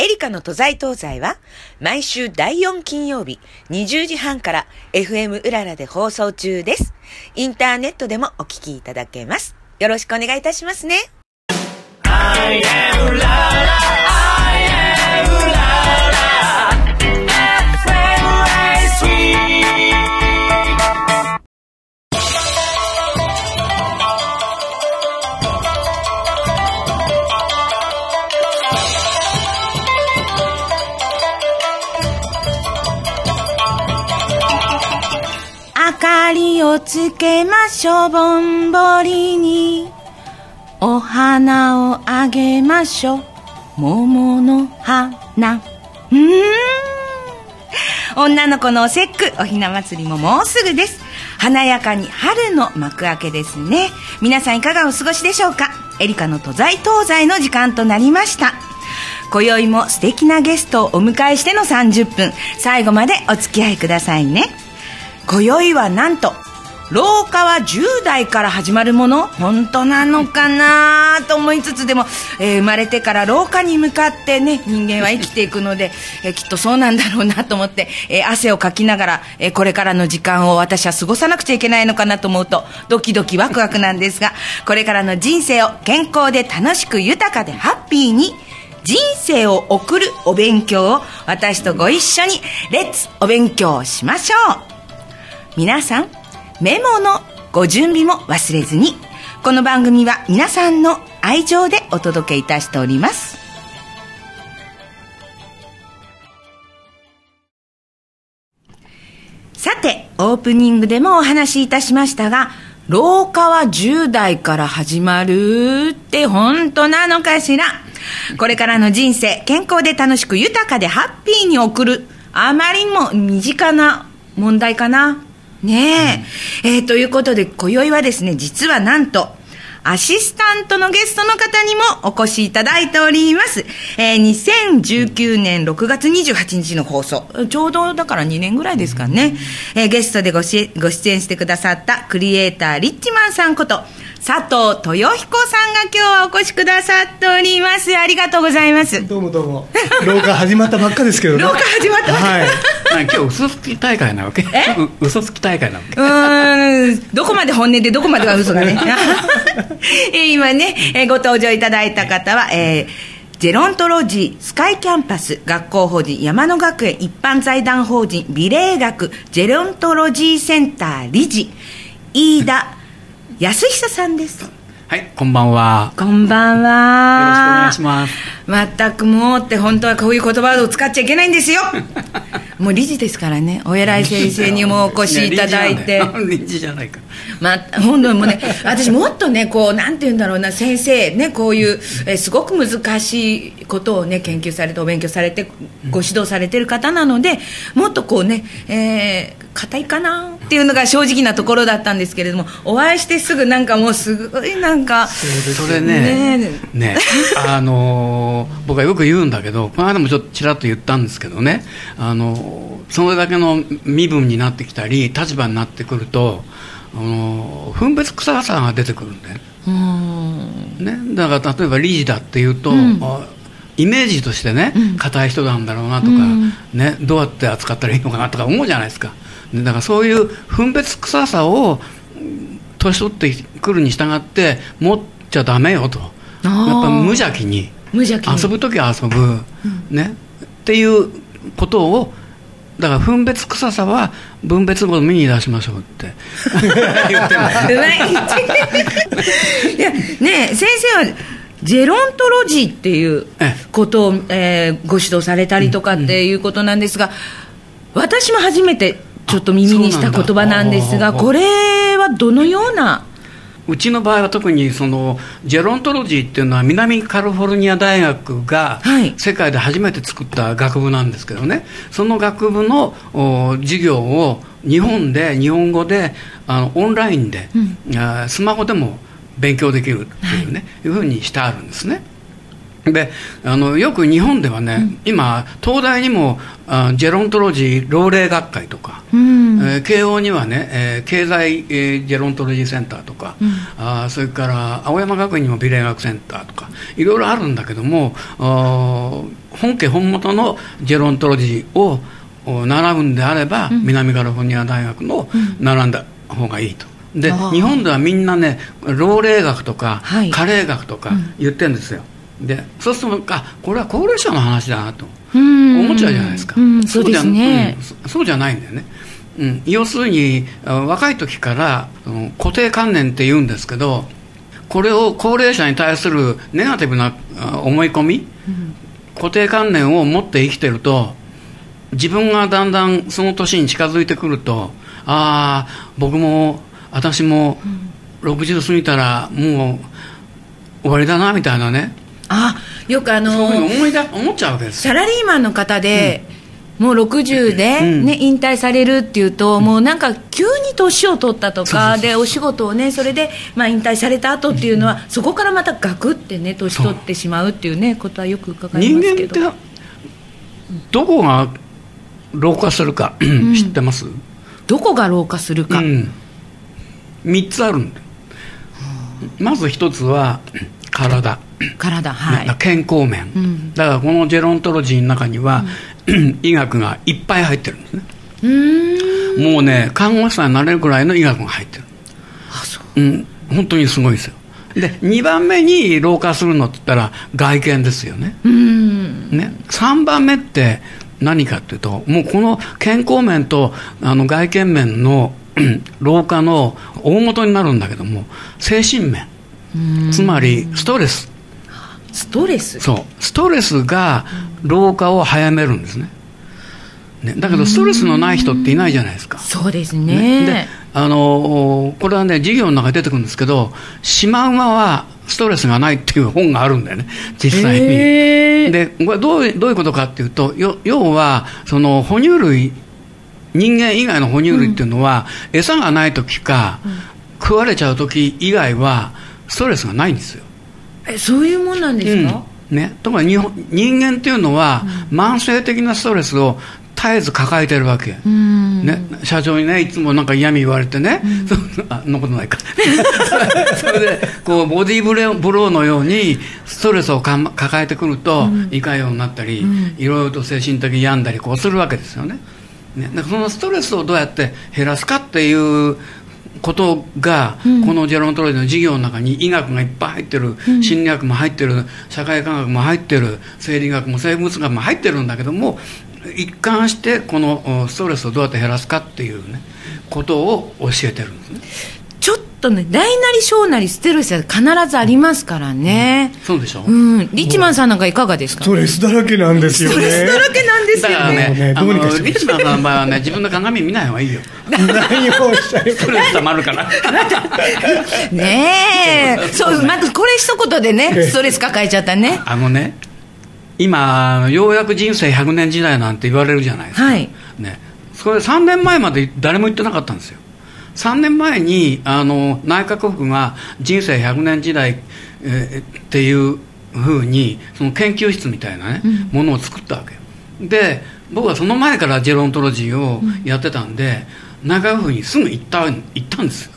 エリカの都在東西は毎週第4金曜日20時半から FM うららで放送中です。インターネットでもお聞きいただけます。よろしくお願いいたしますね。明かりをつけましょう、ぼんぼりに。お花をあげましょう、桃の花。うん。女の子のお節句、おひな祭りももうすぐです。華やかに春の幕開けですね。皆さんいかがお過ごしでしょうかエリカの都在東西の時間となりました。今宵も素敵なゲストをお迎えしての30分、最後までお付き合いくださいね。今宵はなんと、老化は10代から始まるもの。本当なのかなと思いつつでも、えー生まれてから老化に向かってね、人間は生きていくので、えーきっとそうなんだろうなと思って、えー汗をかきながら、えーこれからの時間を私は過ごさなくちゃいけないのかなと思うと、ドキドキワクワクなんですが、これからの人生を健康で楽しく豊かでハッピーに、人生を送るお勉強を私とご一緒にレッツお勉強しましょう。皆さんメモのご準備も忘れずにこの番組は皆さんの愛情でお届けいたしております。さてオープニングでもお話しいたしましたが老化は10代から始まるって本当なのかしら。これからの人生健康で楽しく豊かでハッピーに送るあまりにも身近な問題かな。ねえ、えーということで今宵はですね実はなんとアシスタントのゲストの方にもお越しいただいております。えー2019年6月28日の放送。ちょうどだから2年ぐらいですかね。えーゲストでごしご出演してくださったクリエイターリッチマンさんこと佐藤豊彦さんが今日はお越しくださっております。ありがとうございます。どうもどうも。廊下始まったばっかですけどね。廊下始まったばっかはい。今日嘘つき大会なわけえ？う嘘つき大会なわけうーん、どこまで本音でどこまでが嘘だね。えー今ね、えーご登場いただいた方は、えージェロントロジースカイキャンパス学校法人山野学園一般財団法人美麗学ジェロントロジーセンター理事飯田康久さんです。はいこんばんはこんばんは。よろしくお願いしますまったくもうって本当はこういう言葉を使っちゃいけないんですよ。もう理事ですからね、お偉い先生にもお越しいただいて。臨時じゃないかまあ、本当にもうね、私もっとね、こう、なんて言うんだろうな、先生、ね、こういう、えーすごく難しいことをね、研究されて、お勉強されて、ご指導されてる方なので、もっとこうね、えー、硬いかなっていうのが正直なところだったんですけれども、お会いしてすぐなんかもうすごいなんか、それね。ねね。あのー僕はよく言うんだけどこの間もちょっとちらっと言ったんですけどね。あのーそれだけの身分になってきたり立場になってくるとあのー分別臭さが出てくるんだよ。ね、だから例えば理事だっていうと、ん。あイメージとしてね硬、い人なんだろうなとか、うん。ね、どうやって扱ったらいいのかなとか思うじゃないですか、ねだからそういう分別臭さをうん年取ってくるに従って持っちゃダメよと。やっぱ無邪気に。無邪気に。遊ぶ時は遊ぶ、ね、っていうことをだから分別臭さは分別ごみに出しましょうって。言ってまい。いや、ねえ先生は、ジェロントロジーっていうええことを、えーご指導されたりとかっていうことなんですが、私も初めてちょっと耳にした言葉なんですが、これはどのような、うちの場合は特にそのジェロントロジーっていうのは南カリフォルニア大学がはい。世界で初めて作った学部なんですけどね、その学部のお授業を日本で日本語であのオンラインで、あスマホでも勉強できるっていうね、い、うふうにしてあるんですね。であのよく日本ではね、今東大にもあジェロントロジー老齢学会とか、うん。えー慶応にはね、えー経済、えージェロントロジーセンターとか、あーそれから青山学院にも美麗学センターとかいろいろあるんだけども本家本元のジェロントロジーをお習うんであれば、南カリフォルニア大学の習んだ方がいいと。で日本ではみんなね老齢学とか、はい。加齢学とか言ってるんですよ、でそうするとあこれは高齢者の話だなとうん。思っちゃうじゃないですか、うんそうですね。そうじゃ,、うんそそうじゃないんだよね、うん、要するにあ若い時から固定観念って言うんですけどこれを高齢者に対するネガティブなあ思い込み、固定観念を持って生きてると自分がだんだんその年に近づいてくるとああ僕も私も60過ぎたらもう終わりだなみたいなねあよくあのそういうふうに思いだ思っちゃうわけです。サラリーマンの方で、もう60で、うん。ね引退されるっていうと、もうなんか急に年を取ったとか、でお仕事をね、それで、まあ、引退された後っていうのは、そこからまたガクってね、年取ってしまうっていうね、ことはよく伺い人ますけど。間ってどこが老化するか知ってます、どこが老化するか、うん、3つあるんだよ。まず1つは体、体、はい。ね。健康面、うん。だからこのジェロントロジーの中には、医学がいっぱい入ってるんですね。もうね看護師さんになれるくらいの医学が入ってる。あそう。うん。本当にすごいですよ。で2番目に老化するのって言ったら外見ですよね。うーん。ね、3番目って何かっていうともうこの健康面とあの外見面のうん 老化の大元になるんだけども精神面。つまりストレスストレス。そう。ストレスが老化を早めるんですね。ねだけどストレスのない人っていないじゃないですか。そうですね。でねあのこれはね授業の中に出てくるんですけどシマウマはストレスがないっていう本があるんだよね。実際に。へー。でこれどういうどういうことかっていうとよ要はその哺乳類人間以外の哺乳類っていうのは、餌がない時か、食われちゃう時以外はストレスがないんですよ。えそういうもんなんですか、うん。ね、ところが日本人間っていうのは、慢性的なストレスを絶えず抱えてるわけ。うん。ね、社長にねいつもなんか嫌味言われてね、そうあそんなことないか。それでこうボディーブレブローのようにストレスをかま抱えてくると、胃潰瘍になったり、いろいろと精神的に病んだりこうするわけですよね。ね。だからそのストレスをどうやって減らすかっていうことが、このジェロントロジーの授業の中に医学がいっぱい入ってる、心理学も入ってる社会科学も入ってる生理学も生物学も入ってるんだけども一貫してこのおストレスをどうやって減らすかっていうねことを教えてるんですねとね大なり小なりステルスは必ずありますからね。そうでしょ、うん、リッチマンさんなんかいかがですか？ストレスだらけなんですよね。ストレスだらけなんですだからよねねね、あどうにかしのリッチマンさんの場合はね、自分の鏡見ない方がいいよ。何をおっしゃるストレス溜まるから。ねえ。そうまずこれ一言でねストレス抱えちゃったね。あのね、今、ようやく人生100年時代なんて言われるじゃないですか。はい。ね、それ3年前まで誰も言ってなかったんですよ。3年前にあの内閣府が人生100年時代、えーっていうふうにその研究室みたいなね、ものを作ったわけよ。で僕はその前からジェロントロジーをやってたんで、内閣府にすぐ行った行ったんですよ。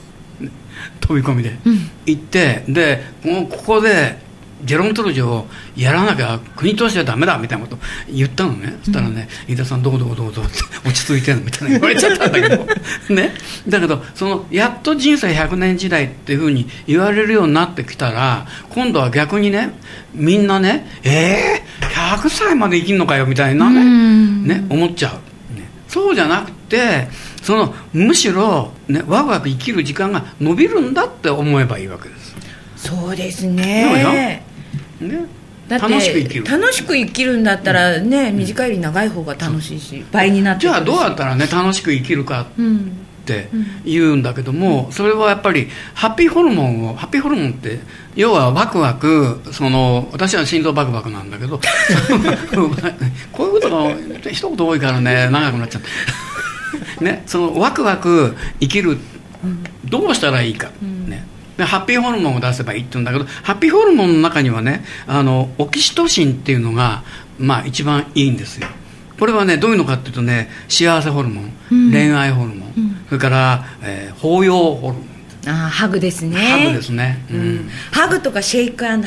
飛び込みで、行ってでもうここでジェロントロジーをやらなきゃ国としてダメだみたいなこと言ったのね、そしたらね飯田さんどこどこどこどこって落ち着いてんのみたいな言われちゃったんだけどね。だけどそのやっと人生100年時代っていうふうに言われるようになってきたら今度は逆にねみんなねえー、100歳まで生きるのかよみたいなうん。ねね思っちゃう、ね、そうじゃなくてそのむしろ、ね、ワクワク生きる時間が伸びるんだって思えばいいわけです。そうですね。よね。だって楽しく生きる。楽しく生きるんだったらね、短いより長い方が楽しいし倍になってじゃあどうやっったらね楽しく生きるかうん。って言うんだけども、それはやっぱりハッピーホルモンをハッピーホルモンって要はワクワクその私は心臓バクバクなんだけど こういうことが一言多いからね長くなっちゃって。ねそのワクワク生きるどうしたらいいか、ねでハッピーホルモンを出せばいいって言うんだけどハッピーホルモンの中にはねあのオキシトシンっていうのが、まあ、一番いいんですよ。これはねどういうのかっていうとね幸せホルモン、恋愛ホルモン、それから、えー包容ホルモン。あーハグですね。ハグですね、ううん。んハグとかシェイクハ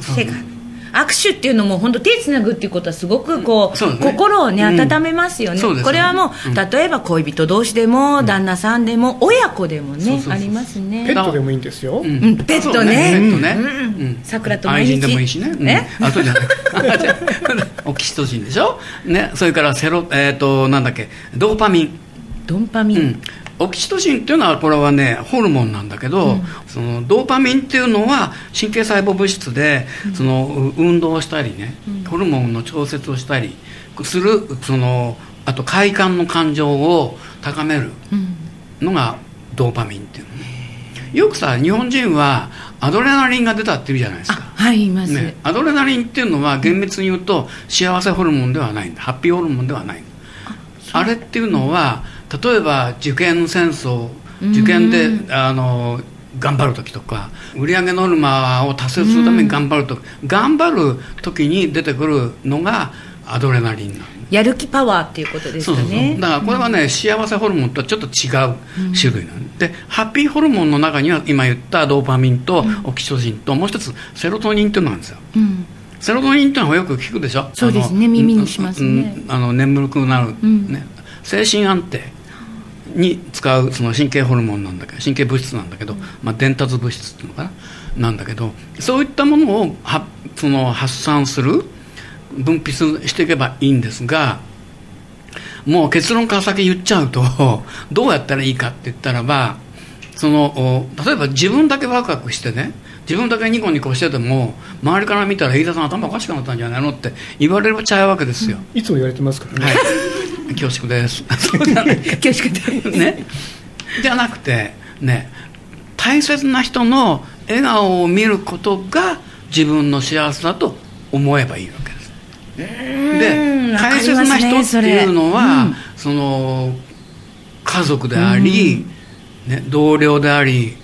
シェイク握手っていうのも本当手つなぐっていうことはすごくこう、そうね。心をねうん。温めますよね、そうですよね。これはもう、うん。例えば恋人同士でも、旦那さんでも親子でもねそうそうそうありますね。ペットでもいいんですよ。ペットね。そうペットね。うん。うん。桜と毎日愛人でもいいしね。うん。ねあ、そうじゃない。オキシトシンでしょ？ね。それからセロ、えっ、と、なんだっけ、ドーパミン。ドンパミン、うん。オキシトシンっていうのはこれはねホルモンなんだけど、そのドーパミンっていうのは神経細胞物質で、そのう運動をしたりね、ホルモンの調節をしたりするそのあと快感の感情を高めるのがドーパミンっていうよくさ日本人はアドレナリンが出たって言うじゃないですか。あはいいます、ね、アドレナリンっていうのは厳密に言うと幸せホルモンではないんだ。ハッピーホルモンではないんだあれっていうのは例えば受験戦争受験であの頑張る時とか売上ノルマを達成するために頑張ると頑張る時に出てくるのがアドレナリンやる気パワーっていうことですかね。だからこれはね、幸せホルモンとはちょっと違う種類なんで、ハッピーホルモンの中には今言ったドーパミンとオキシトシンともう一つセロトニンっていうのがあるんですよ。うん。セロトニンっていうのはよく聞くでしょ？そうですね。耳にしますね。うんあの眠くなる、ん。ね、精神安定に使うその神経ホルモンなんだけど神経物質なんだけど、まあ、伝達物質っていうのかな？なんだけどそういったものをはその発散する分泌していけばいいんですがもう結論から先言っちゃうと どうやったらいいかって言ったらばそのお例えば自分だけワクワクしてね自分だけニコニコしてても周りから見たら飯田さん頭おかしくなったんじゃないのって言われちゃうわけですよ、いつも言われてますからね。はい恐縮です。恐縮でね。じゃなくてね大切な人の笑顔を見ることが自分の幸せだと思えばいいわけです。で大切な人っていうのは、うんその家族であり、ね、同僚であり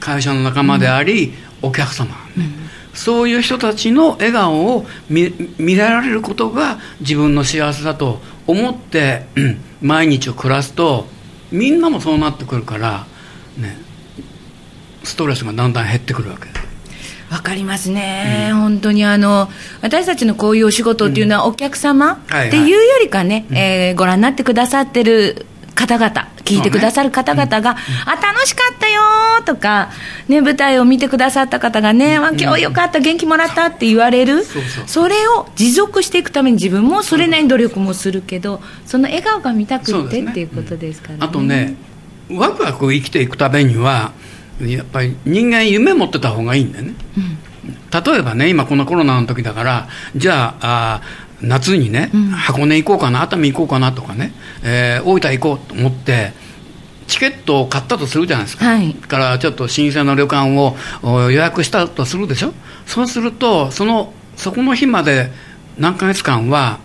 会社の仲間であり、お客様、ね。そういう人たちの笑顔を見見られることが自分の幸せだと思って、うん毎日を暮らすとみんなもそうなってくるから、ね、ストレスがだんだん減ってくるわけ。ですわかりますね、本当にあの私たちのこういうお仕事っていうのは、お客様はいはいっていうよりかね、えーご覧になってくださってる方々、聞いてくださる方々が、あ、楽しかったよーとか、ね、舞台を見てくださった方がね、あ今日よかった、元気もらったって言われる、それを持続していくために自分もそれなりに努力もするけど、その笑顔が見たくてっていうことですからね。あとねワクワク生きていくためにはやっぱり人間夢持ってた方がいいんだよね、例えばね今このコロナの時だからじゃあ夏にね、箱根行こうかな熱海行こうかなとかね、えー大分行こうと思ってチケットを買ったとするじゃないですか、はい。からちょっと新鮮な旅館をお予約したとするでしょ。そうするとそのそこの日まで何ヶ月間は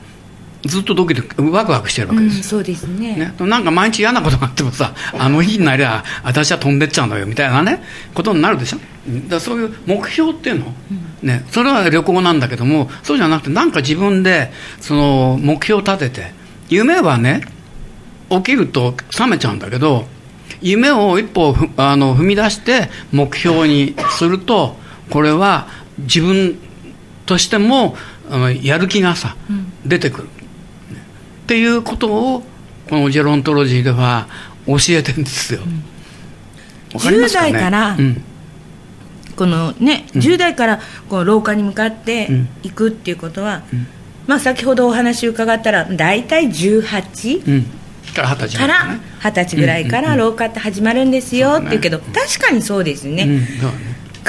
ずっとドキドキワクワクしてるわけです。ようん、そうですね。ね、なんか毎日嫌なことがあってもさあの日になりゃ私は飛んでっちゃうのよみたいなねことになるでしょ？だそういう目標っていうの、ね、それは旅行なんだけどもそうじゃなくてなんか自分でその目標を立てて夢はね起きると覚めちゃうんだけど夢を一歩ふあの踏み出して目標にするとこれは自分としてもやる気がさ、出てくるっていうことをこのジェロントロジーでは教えてるんですよ。わかりますかね？10代からうん。このね、10代からこう廊下に向かってうん。いくっていうことは、まあ、先ほどお話伺ったら大体18うん、から二十歳からまでね。二十歳ぐらいから廊下って始まるんですよっていうけど、確かにそうですね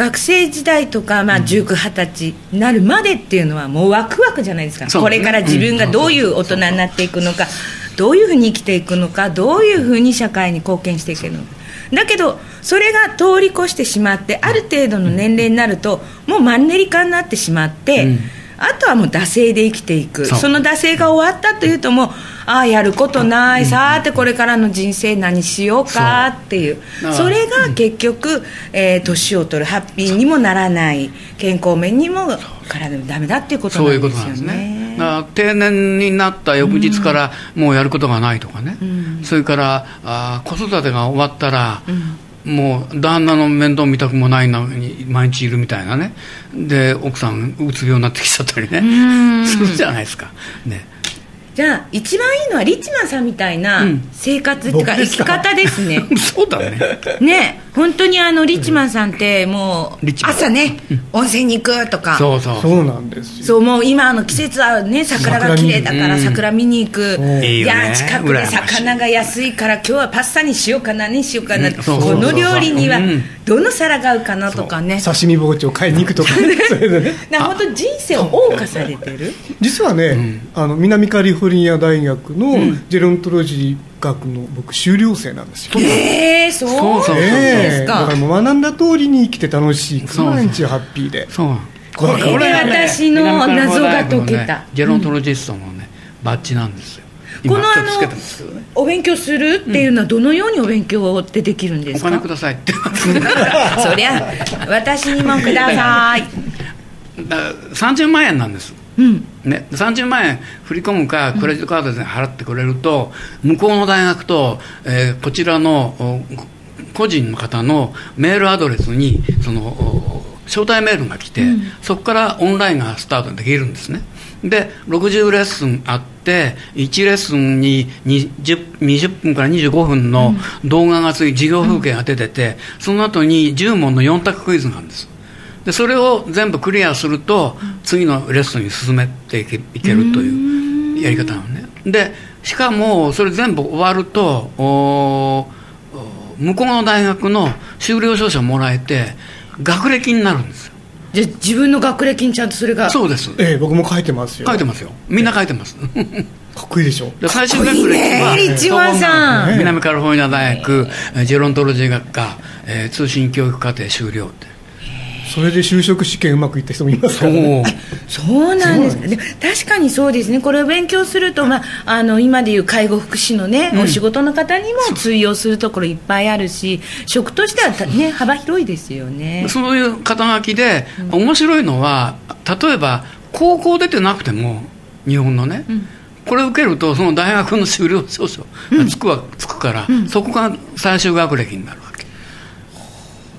学生時代とか、まあ、19、20歳になるまでっていうのはもうワクワクじゃないですか、ねこれから自分がどういう大人になっていくのか、どういうふうに生きていくのか、どういうふうに社会に貢献していけるのか。だけどそれが通り越してしまってある程度の年齢になるともうマンネリ化になってしまって、うんあとはもう惰性で生きていく。その惰性が終わったというともうああやることない、さーてこれからの人生何しようかっていう。それが結局、えー年を取る。ハッピーにもならない。健康面にも体もダメだっていうことないんですよね定年になった翌日からもうやることがないとかね、それからあー子育てが終わったら、もう旦那の面倒見たくもないのに毎日いるみたいなね。で奥さんうつ病になってきちゃったりね。するじゃないですか。ね。じゃあ一番いいのはリッチマンさんみたいなうん。生活っていうか？生き方ですね。そうだね。ね本当にあのリッチマンさんってもう朝ね温泉に行くとか。そうそう。そうなんですよ。そうもう今の季節はね桜が綺麗だからうん。桜見に行く、いや近くで魚が安いから今日はパスタにしようかなにしようかな、この料理にはうん。どの皿が合うかなとかね。刺身包丁買いに行くとかね。それでね。な本当人生を謳歌されてる？実はね、あの南カリフォルニア大学のジェロントロジー学の僕修了生なんですよ、えー、そう？そうそうなんですええ。だか。からもう学んだ通りに生きて楽しい。そう毎日ハッピーで。そう。これでこれがね私の謎が解けた。ジェロントロジストのねバッジなんですよ。このあ今ちょっとつけてますけどね。のお勉強するっていうのはどのようにお勉強ってできるんでおすか？金くださいって そりゃ私にもください。だから30万円なんです。うんね、30万円振り込むかクレジットカードで払ってくれると向こうの大学と、えーこちらのお個人の方のメールアドレスにそのお招待メールが来て、そこからオンラインがスタートできるんですね。で60レッスンあって1レッスンに 20, 20分から25分の動画がつい授業風景が出てて、その後に10問の4択クイズがあるんですでそれを全部クリアすると次のレッスンに進めていけいけるというやり方なのね。でしかもそれ全部終わるとおお向こうの大学の修了証書をもらえて学歴になるんですよ。じゃあ自分の学歴にちゃんとそれがそうです。ええ僕も書いてますよ。書いてますよ。みんな書いてます。かっこいいでしょ。で最終学歴はリッチマンさん。南カリフォルニア大学えージェロントロジー学科、えー通信教育課程修了ってそれで就職試験うまくいった人もいますから、ね、そう。なんですか。で確かにそうですね。これを勉強すると、まあ、あの今でいう介護福祉のね、お仕事の方にも通用するところいっぱいあるし職としてはた、ね、幅広いですよね。そういう肩書きで、面白いのは例えば高校出てなくても日本のね、これ受けるとその大学の修了証書がつくわ、つくから、そこが最終学歴になるわけ、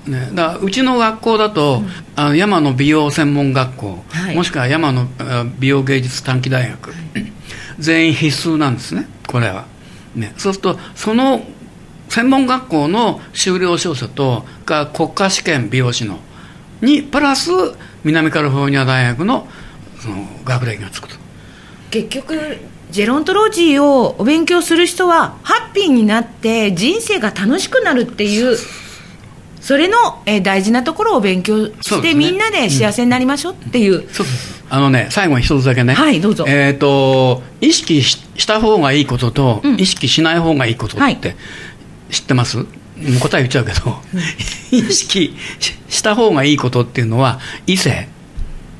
ね、だうちの学校だと、あの山の美容専門学校、はい。もしくは山のあ美容芸術短期大学、全員必須なんですねこれは、ね、そうするとその専門学校の修了証書とが国家試験美容師のにプラス南カリフォルニア大学のその学歴がつくと。結局ジェロントロジーをお勉強する人はハッピーになって人生が楽しくなるっていうそれの、えー大事なところを勉強して、ね。みんなで幸せになりましょうっていう、そうあのね最後に一つだけね。はいどうぞ。えっ、と意識しした方がいいことと、うん。意識しない方がいいことはい。って知ってます、答え言っちゃうけど、意識しした方がいいことっていうのは異性。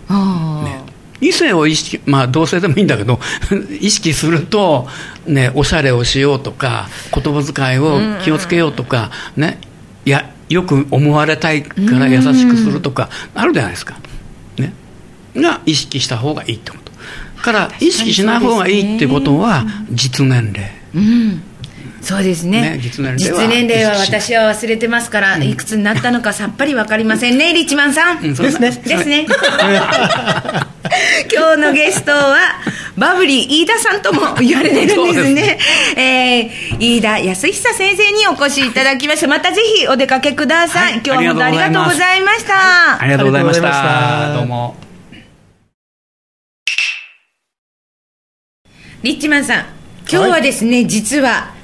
あー。ね。異性を意識、まあ同性でもいいんだけど、意識すると、ね、おしゃれをしようとか、言葉遣いを気をつけようとか、ね、いや、よく思われたいから優しくするとか、あるじゃないですか。ね。が意識した方がいいってこと。から、意識しない方がいいってことは、実年齢。うん。そうですね。ね実年齢は私は忘れてますから、いくつになったのか さっぱり分かりませんねリッチマンさん、うんそうだですね。ですね。今日のゲストはバブリー飯田さんとも言われてるんですね。えー飯田康久先生にお越しいただきました。またぜひお出かけください、はい今日は本当ありがとうございました、ありがとうございました。ありがとうございました。どうも。リッチマンさん今日はですね、実は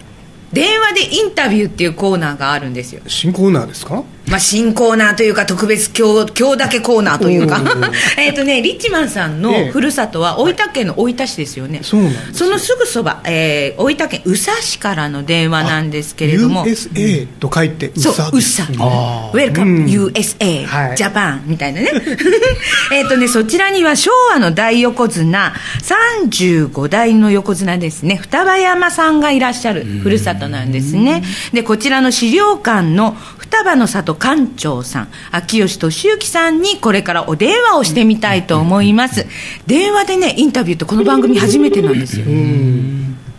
電話でインタビューっていうコーナーがあるんですよ。新コーナーですか？まあ、新コーナーというか特別今日今日だけコーナーというか。えっとねリッチマンさんえのえふるさとは大分県の大分市ですよね、そうなんですそのすぐそば、えー大分県宇佐市からの電話なんですけれども。USA と書いてそう、USA ウッサ。あー。Welcome うん。USA、はい。ジャパンみたいなね。えっとね、そちらには昭和の大横綱、35代の横綱ですね、双葉山さんがいらっしゃるふるさとなんですね。で、こちらの資料館の双葉の里館長さん、秋吉俊之さんにこれからお電話をしてみたいと思います。電話でね、インタビューってこの番組初めてなんですよ。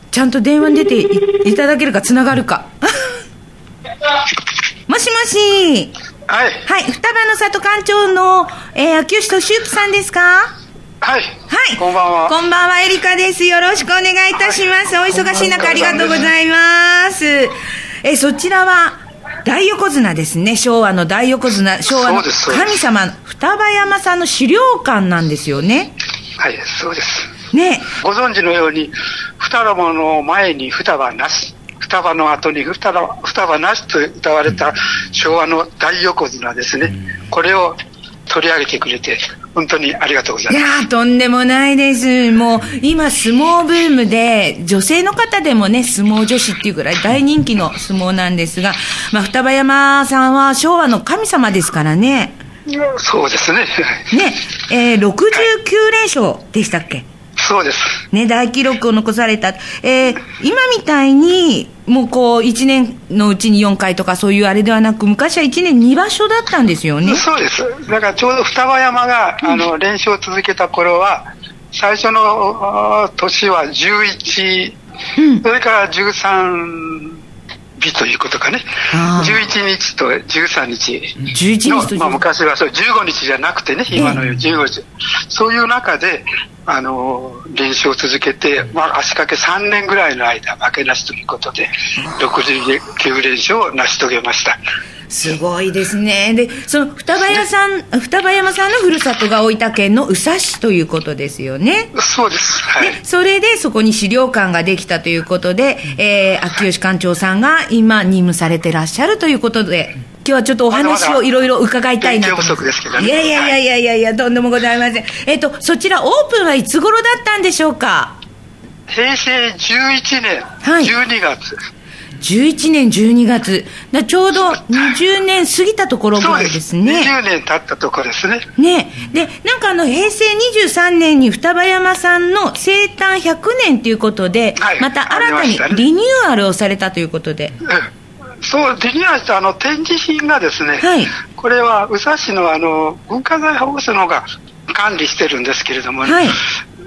ちゃんと電話に出ていいただけるか、つながるか。もしもし。はい。はい、双葉の里館長の、えー、秋吉俊之さんですか？はい。はい。こんばんは。こんばんは、エリカです。よろしくお願いいたします。お忙しい中、ありがとうございます。え、そちらは、大横綱ですね。昭和の大横綱、昭和の神様、双葉山さんの資料館なんですよね。はい、そうです。ね。ご存知のように、双葉の前に双葉なし、双葉の後に双葉双葉なしと歌われた昭和の大横綱ですね。これを取り上げてくれて、本当にありがとうございます。いやー、とんでもないです。もう、今、相撲ブームで、女性の方でもね、相撲女子っていうぐらい大人気の相撲なんですが、まあ、双葉山さんは昭和の神様ですからね。そうですね。ね、えー、69連勝でしたっけ？そうです。ね、大記録を残された。えー、今みたいに、もうこう、1年のうちに4回とかそういうあれではなく、昔は1年2場所だったんですよね。そうです。だからちょうど双葉山が、あの、連勝を続けた頃は、最初の年は11、うんそれから13日ということかね。あー11日と13日11の日とまあ、昔はそう15日じゃなくてね、今のように15日。そういう中で、あの、連勝を続けて、まあ、足掛け3年ぐらいの間、負けなしということで、69連勝を成し遂げました。すごいですね。で、その双葉山さん、双葉山さんのふるさとが大分県の宇佐市ということですよね。そうです。はい。で、それでそこに資料館ができたということで、えー、秋吉館長さんが今任務されてらっしゃるということで、今日はちょっとお話をいろいろ伺いたいなと思います。勉強不足ですけどねいやいやいやいやいやいや、とんでもございません。えっ、と、そちらオープンはいつ頃だったんでしょうか？平成11年はい12月、11年12月。だちょうど20年過ぎたところぐらいですす。ね。20年経ったところですね。ね。で、なんかあの、平成23年に双葉山さんの生誕100年ということで、はい。また新たにリニューアルをされたということで。うんそうリニューアルしたあの展示品がですね、はい。これは宇佐市のあの文化財保護所の方が管理してるんですけれども、はい。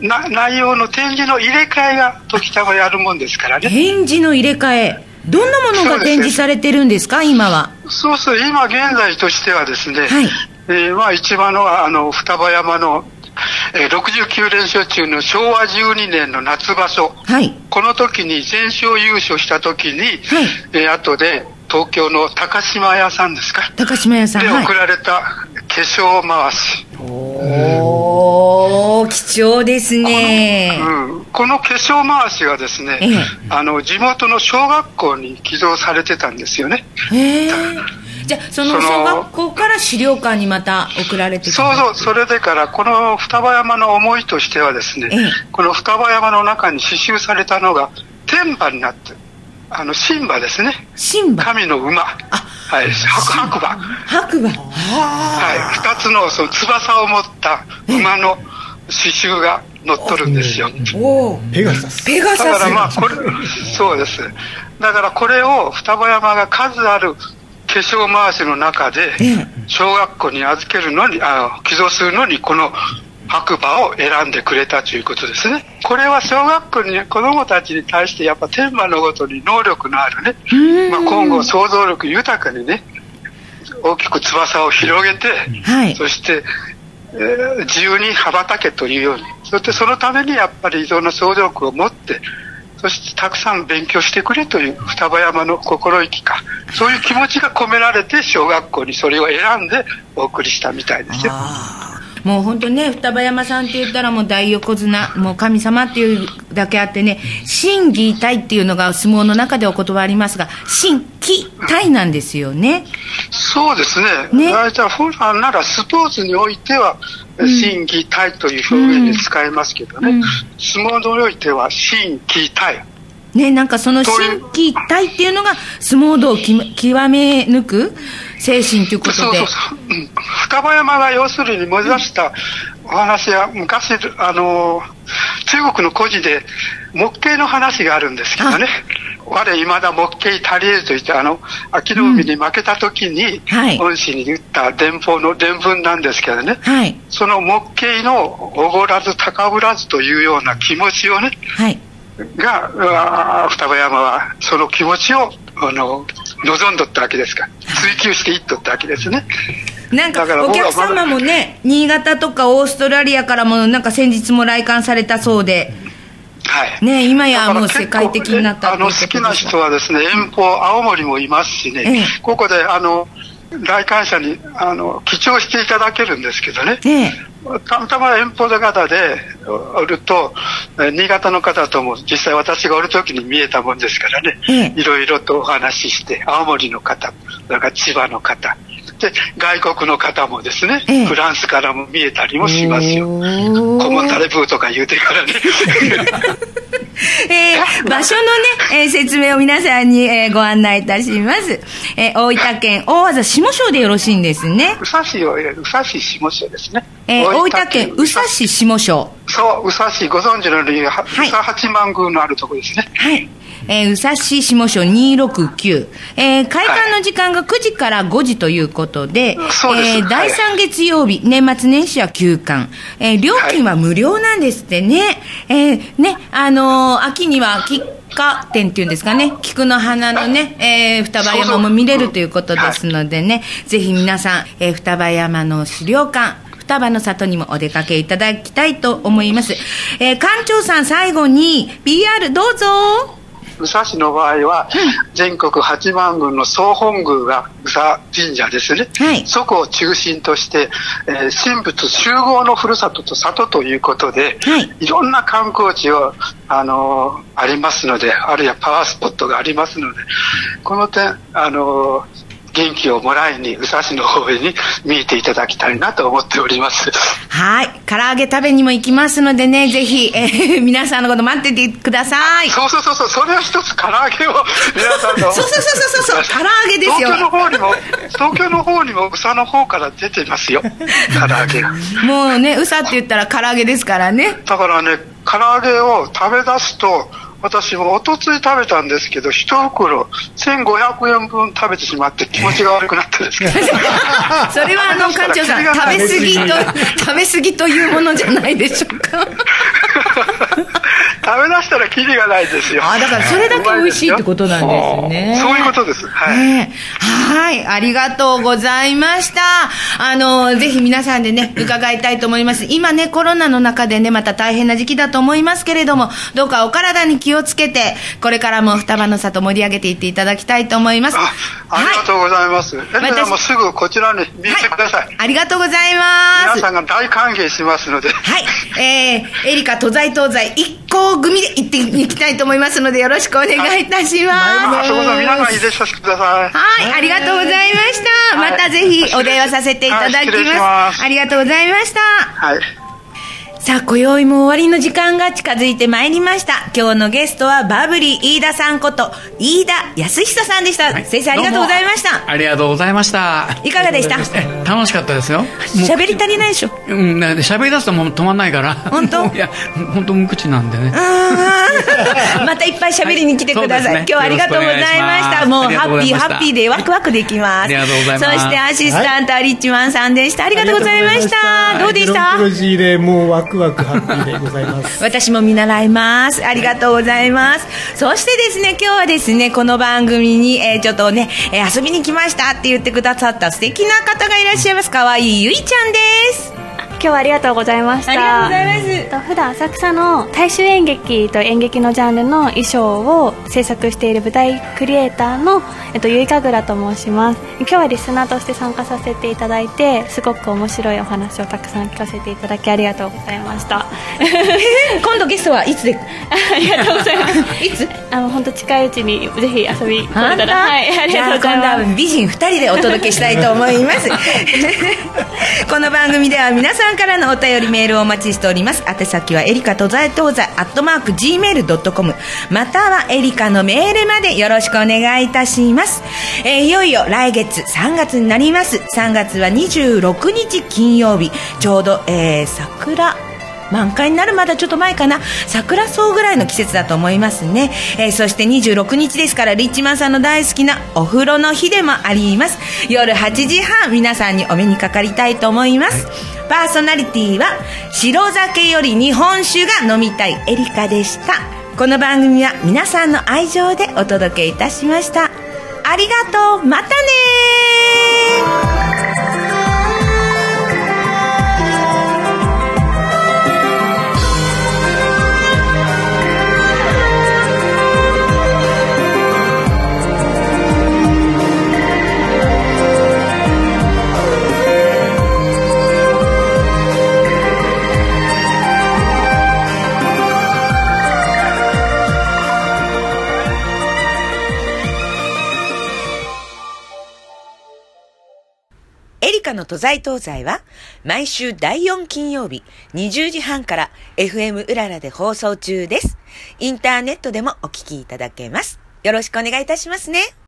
な内容の展示の入れ替えが時たまやるもんですからね。展示の入れ替え。どんなものが展示されてるんですか、今は。そうそう今現在としてはですね、はい。えーまあ一番のはあの双葉山の、えー69連勝中の昭和12年の夏場所。はい。この時に全勝優勝した時に、えー後で東京の高島屋さんですか？高島屋さん。ではい送。られた化粧回し、おー、貴重ですね。うん、この化粧回しがですね、ええあの地元の小学校に寄贈されてたんですよねへえ。じゃあ、その小学校から資料館にまた送られてそうそうそれでからこの双葉山の思いとしてはですね、ええこの双葉山の中に刺繍されたのが天馬になってあの神馬ですね。新馬。神の馬。はい。白白馬。白馬。はい、二つのその翼を持った馬の刺繍が載っとるんですよ。ペガサス。ペガだサス。からまあこれ、そうです。だからこれを双葉山が数ある化粧回しの中でええ、小学校に預けるのに、あ寄贈するのにこの白馬を選んでくれたということですね。これは小学校に子供たちに対してやっぱ天馬のごとに能力のあるね、まあ今後想像力豊かにね、大きく翼を広げて、はい。そして、えー自由に羽ばたけというように、そしてそのためにやっぱりいろんな想像力を持って、そしてたくさん勉強してくれという双葉山の心意気か、そういう気持ちが込められて小学校にそれを選んでお送りしたみたいですよ。もう本当ね、双葉山さんって言ったらもう大横綱、もう神様っていうだけあってね、心技体っていうのが相撲の中でお言葉ありますが、心技体なんですよね。そうですね。ね大体普段ならスポーツにおいては、心技体という表現で使えますけどね、うん相撲においては心技体。ね、なんかその心技体っていうのが相撲道をき極め抜く精神ということで。そうそう。そう、うん、双葉山が要するに目指したお話は昔あの中国の古事で木形の話があるんですけどね。我いまだ木形足りえずといってあの秋の海に負けた時に、はい。恩師に言った伝法の伝文なんですけどね。はい。その木形のおごらず高ぶらずというような気持ちをねはい。が双葉山はその気持ちをあの望んどったわけですか。ら、追求していっとったわけですね。なんかお客様もね新潟とかオーストラリアからもなんか先日も来館されたそうで。はい。ね今やもう世界的になったあの、好きな人はですね、遠方、青森もいますしね、ええ。ここで、あの、来館者に、あの、記帳していただけるんですけどね。ねたまたま遠方の方でおると、え新潟の方とも実際私がおる時に見えたもんですからね、ええいろいろとお話しして、青森の方、それから千葉の方、で、外国の方もですね、ええフランスからも見えたりもしますよ。コモンタレブーとか言うてからね。えー場所のね、えー説明を皆さんに、えーご案内いたします。えー大分県大和下庄でよろしいんですね。宇佐市を、宇佐市下署ですね。えー大分県宇佐市下庄。そう、宇佐市、ご存知のように、ははい宇佐八幡宮のあるとこですね。はい。えー宇佐市下庄269。えー開館の時間が9時から5時ということで、そうですえー第3月曜日、年末年始は休館。えー料金は無料なんですってね。えーね、あのー秋には菊花展っていうんですかね、菊の花のね、えー双葉山も見れるということですのでね、ぜひ皆さん、えー双葉山の資料館、双葉の里にもお出かけいただきたいと思います。えー館長さん最後に PR どうぞ。宇佐市の場合は、全国八幡宮の総本宮が宇佐神社ですね。はい。そこを中心として、えー神仏集合のふるさとと里ということで、はいろんな観光地を、あのーありますので、あるいはパワースポットがありますので、この点、あのー元気をもらいに宇佐市の方に見えていただきたいなと思っております。はい。唐揚げ食べにも行きますのでね、ぜひ、えー 皆さんのこと待っててください。そうそうそうそう、それは一つ唐揚げを皆さんの。そうそうそうそうそう唐揚げですよ東京の方にも、東京の方にも宇佐の方から出てますよ。唐揚げが。もうね、うさって言ったら唐揚げですからね。だからね、唐揚げを食べ出すと、私もおとつい食べたんですけど、一袋1500円分食べてしまって気持ちが悪くなったですけど。それはあの、館長さん、食べ過ぎと、食べ過ぎというものじゃないでしょうか。食べ出したらキリがないですよ。あ、だからそれだけ美味しいってことなんですね。そういうことです。はい。ねはい、ありがとうございました。あの、ぜひ皆さんでね、伺いたいと思います。今ね、コロナの中でね、また大変な時期だと思いますけれども、どうかお体に気をつけて、これからも双葉の里盛り上げていっていただきたいと思います。あありがとうございます。エリさんもすぐこちらに見てください。はい、ありがとうございます。皆さんが大歓迎しますので。はい。えー、エリカ東西東西一行組で行っていきたいと思いますので、よろしくお願いいたします。あそこの皆さん入れさせてください。はい、ありがとうございました。はいまたぜひお電話させていただきま。すありがとうございました。はい。さあ、今宵も終わりの時間が近づいてまいりました。今日のゲストはバブリー飯田さんこと、飯田康久さんでした。はい先生、ありがとうございましたありがとうございました。いかがでした？え楽しかったですよ。喋り足りないでしょ？うん、喋り出すともう止まんないから。本当？いや、本当無口なんでね。またいっぱい喋りに来てください。はい今日はありがとうございました。もうハッピーハッピーでワクワクできます。ありがとうございますそしてアシスタントはリッチマンさんでした。ありがとうございました。どうでした？ジェロンプロジーでもうワクワクハッピーでございます。私も見習います。ありがとうございます。そしてですね、今日はですね、この番組に、えーちょっとね、えー遊びに来ましたって言ってくださった素敵な方がいらっしゃいます。かわいいゆいちゃんです。今日はありがとうございました。ありがとうございます。えっと普段浅草の大衆演劇と演劇のジャンルの衣装を制作している舞台クリエイターの、えっと、ゆいかぐらと申します。今日はリスナーとして参加させていただいてすごく面白いお話をたくさん聞かせていただきありがとうございました。今度ゲストはいつで？ありがとうございます。いつ？あの本当近いうちにぜひ遊びに来たら。はいありがとうござい今度はます美人2人でお届けしたいと思います。この番組では皆さんからのお便りメールをお待ちしております。宛先はエリカ東西東西アットマーク Gmail.com またはエリカのメールまでよろしくお願いいたします、えーいよいよ来月3月になります。3月は26日金曜日。ちょうど、えー桜満開になるまだちょっと前かな。桜草ぐらいの季節だと思いますね、えーそして26日ですからリッチマンさんの大好きなお風呂の日でもあります。夜8時半皆さんにお目にかかりたいと思います、パーソナリティは白酒より日本酒が飲みたいエリカでした。この番組は皆さんの愛情でお届けいたしました。ありがとう。またねの都在東西は毎週第4金曜日20時半から FM うららで放送中です。インターネットでもお聞きいただけます。よろしくお願いいたしますね。